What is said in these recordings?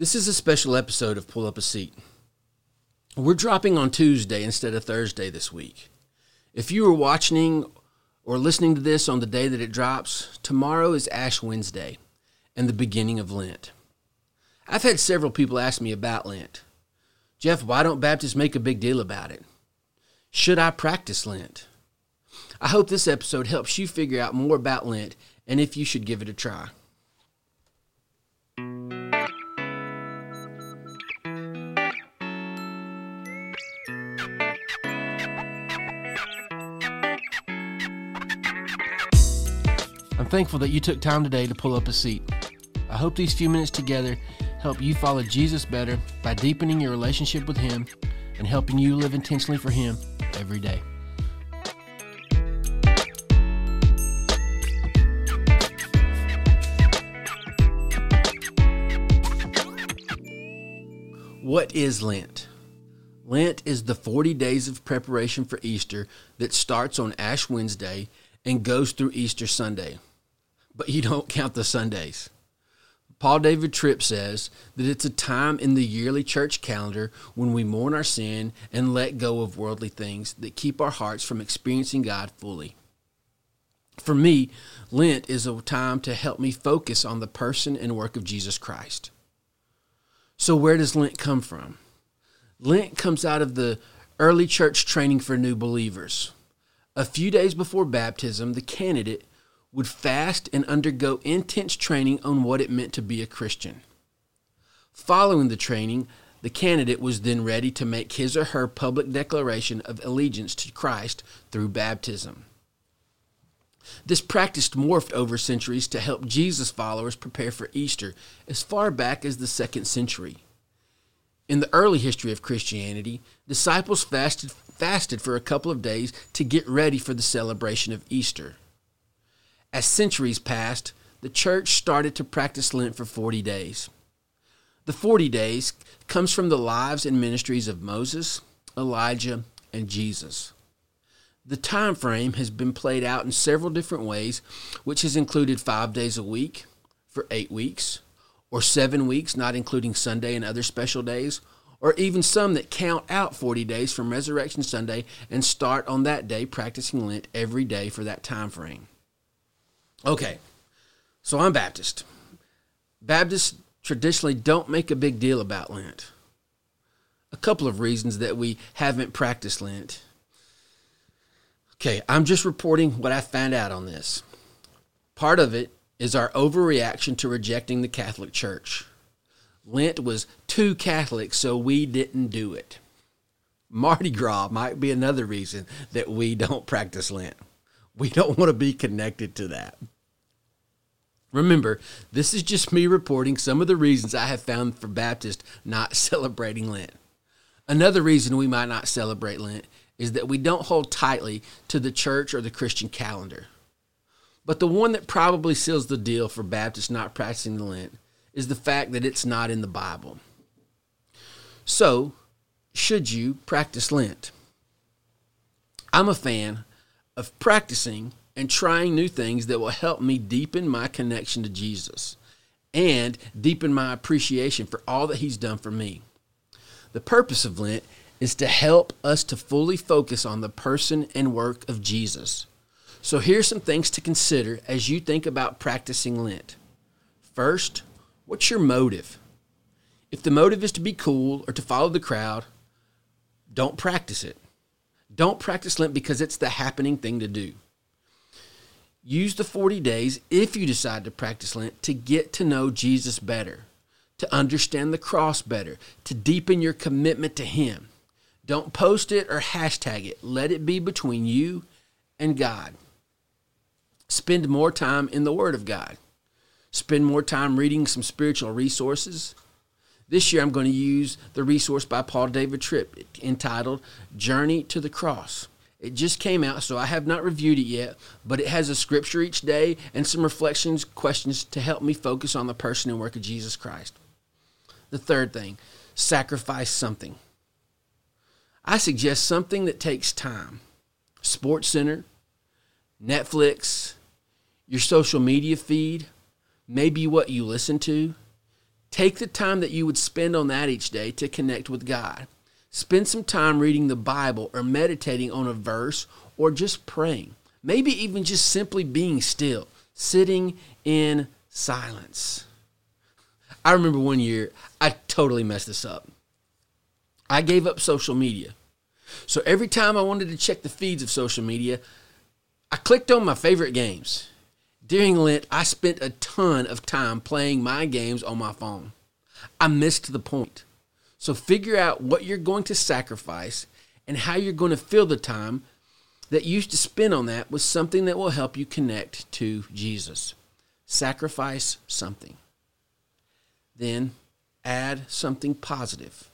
This is a special episode of Pull Up a Seat. We're dropping on Tuesday instead of Thursday this week. If you are watching or listening to this on the day that it drops, tomorrow is Ash Wednesday and the beginning of Lent. I've had several people ask me about Lent. Jeff, why don't Baptists make a big deal about it? Should I practice Lent? I hope this episode helps you figure out more about Lent and if you should give it a try. Thankful that you took time today to pull up a seat. I hope these few minutes together help you follow Jesus better by deepening your relationship with Him and helping you live intentionally for Him every day. What is Lent? Lent is the 40 days of preparation for Easter that starts on Ash Wednesday and goes through Easter Sunday. But you don't count the Sundays. Paul David Tripp says that it's a time in the yearly church calendar when we mourn our sin and let go of worldly things that keep our hearts from experiencing God fully. For me, Lent is a time to help me focus on the person and work of Jesus Christ. So, where does Lent come from? Lent comes out of the early church training for new believers. A few days before baptism, the candidate would fast and undergo intense training on what it meant to be a Christian. Following the training, the candidate was then ready to make his or her public declaration of allegiance to Christ through baptism. This practice morphed over centuries to help Jesus followers prepare for Easter as far back as the second century. In the early history of Christianity, disciples fasted, fasted for a couple of days to get ready for the celebration of Easter. As centuries passed, the church started to practice Lent for 40 days. The 40 days comes from the lives and ministries of Moses, Elijah, and Jesus. The time frame has been played out in several different ways, which has included 5 days a week for 8 weeks, or 7 weeks not including Sunday and other special days, or even some that count out 40 days from Resurrection Sunday and start on that day practicing Lent every day for that time frame. Okay, so I'm Baptist. Baptists traditionally don't make a big deal about Lent. A couple of reasons that we haven't practiced Lent. Okay, I'm just reporting what I found out on this. Part of it is our overreaction to rejecting the Catholic Church. Lent was too Catholic, so we didn't do it. Mardi Gras might be another reason that we don't practice Lent. We don't want to be connected to that. Remember, this is just me reporting some of the reasons I have found for Baptists not celebrating Lent. Another reason we might not celebrate Lent is that we don't hold tightly to the church or the Christian calendar. But the one that probably seals the deal for Baptists not practicing the Lent is the fact that it's not in the Bible. So, should you practice Lent? I'm a fan of practicing and trying new things that will help me deepen my connection to Jesus and deepen my appreciation for all that He's done for me. The purpose of Lent is to help us to fully focus on the person and work of Jesus. So, here's some things to consider as you think about practicing Lent. First, what's your motive? If the motive is to be cool or to follow the crowd, don't practice it. Don't practice Lent because it's the happening thing to do. Use the 40 days, if you decide to practice Lent, to get to know Jesus better, to understand the cross better, to deepen your commitment to Him. Don't post it or hashtag it. Let it be between you and God. Spend more time in the Word of God. Spend more time reading some spiritual resources. This year, I'm going to use the resource by Paul David Tripp entitled Journey to the Cross. It just came out, so I have not reviewed it yet, but it has a scripture each day and some reflections, questions to help me focus on the person and work of Jesus Christ. The third thing, sacrifice something. I suggest something that takes time. Sports Center, Netflix, your social media feed, maybe what you listen to, Take the time that you would spend on that each day to connect with God. Spend some time reading the Bible or meditating on a verse or just praying. Maybe even just simply being still, sitting in silence. I remember one year, I totally messed this up. I gave up social media. So every time I wanted to check the feeds of social media, I clicked on my favorite games. During Lent, I spent a ton of time playing my games on my phone. I missed the point. So figure out what you're going to sacrifice and how you're going to fill the time that you used to spend on that with something that will help you connect to Jesus. Sacrifice something. Then add something positive.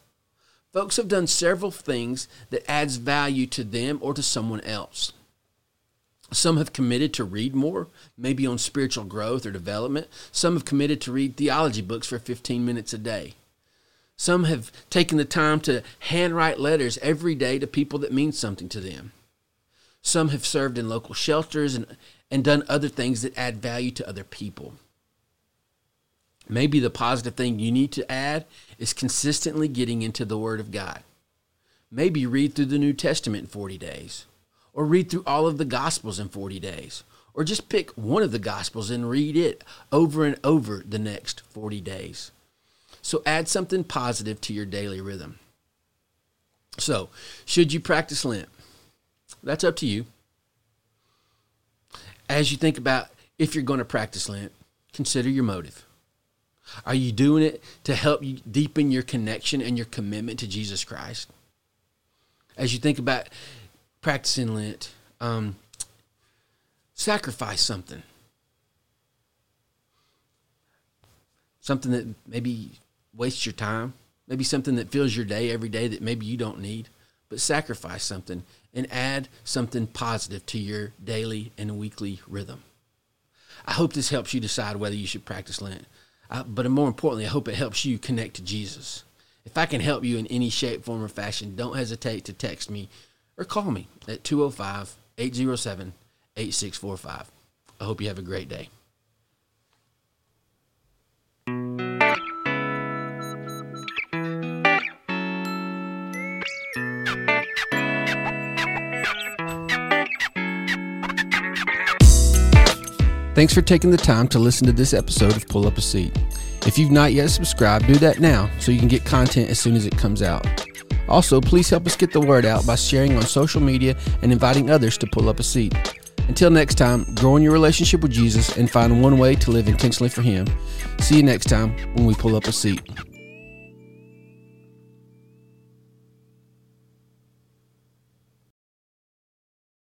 Folks have done several things that adds value to them or to someone else. Some have committed to read more, maybe on spiritual growth or development. Some have committed to read theology books for 15 minutes a day. Some have taken the time to handwrite letters every day to people that mean something to them. Some have served in local shelters and, and done other things that add value to other people. Maybe the positive thing you need to add is consistently getting into the Word of God. Maybe read through the New Testament in 40 days or read through all of the Gospels in 40 days, or just pick one of the Gospels and read it over and over the next 40 days. So add something positive to your daily rhythm. So, should you practice Lent? That's up to you. As you think about if you're going to practice Lent, consider your motive. Are you doing it to help you deepen your connection and your commitment to Jesus Christ? As you think about practicing Lent, um, sacrifice something. Something that maybe wastes your time, maybe something that fills your day every day that maybe you don't need, but sacrifice something and add something positive to your daily and weekly rhythm. I hope this helps you decide whether you should practice Lent. Uh, but more importantly, I hope it helps you connect to Jesus. If I can help you in any shape, form, or fashion, don't hesitate to text me or call me at 205 807 8645. I hope you have a great day. Thanks for taking the time to listen to this episode of Pull Up a Seat. If you've not yet subscribed, do that now so you can get content as soon as it comes out. Also, please help us get the word out by sharing on social media and inviting others to pull up a seat. Until next time, grow in your relationship with Jesus and find one way to live intentionally for Him. See you next time when we pull up a seat.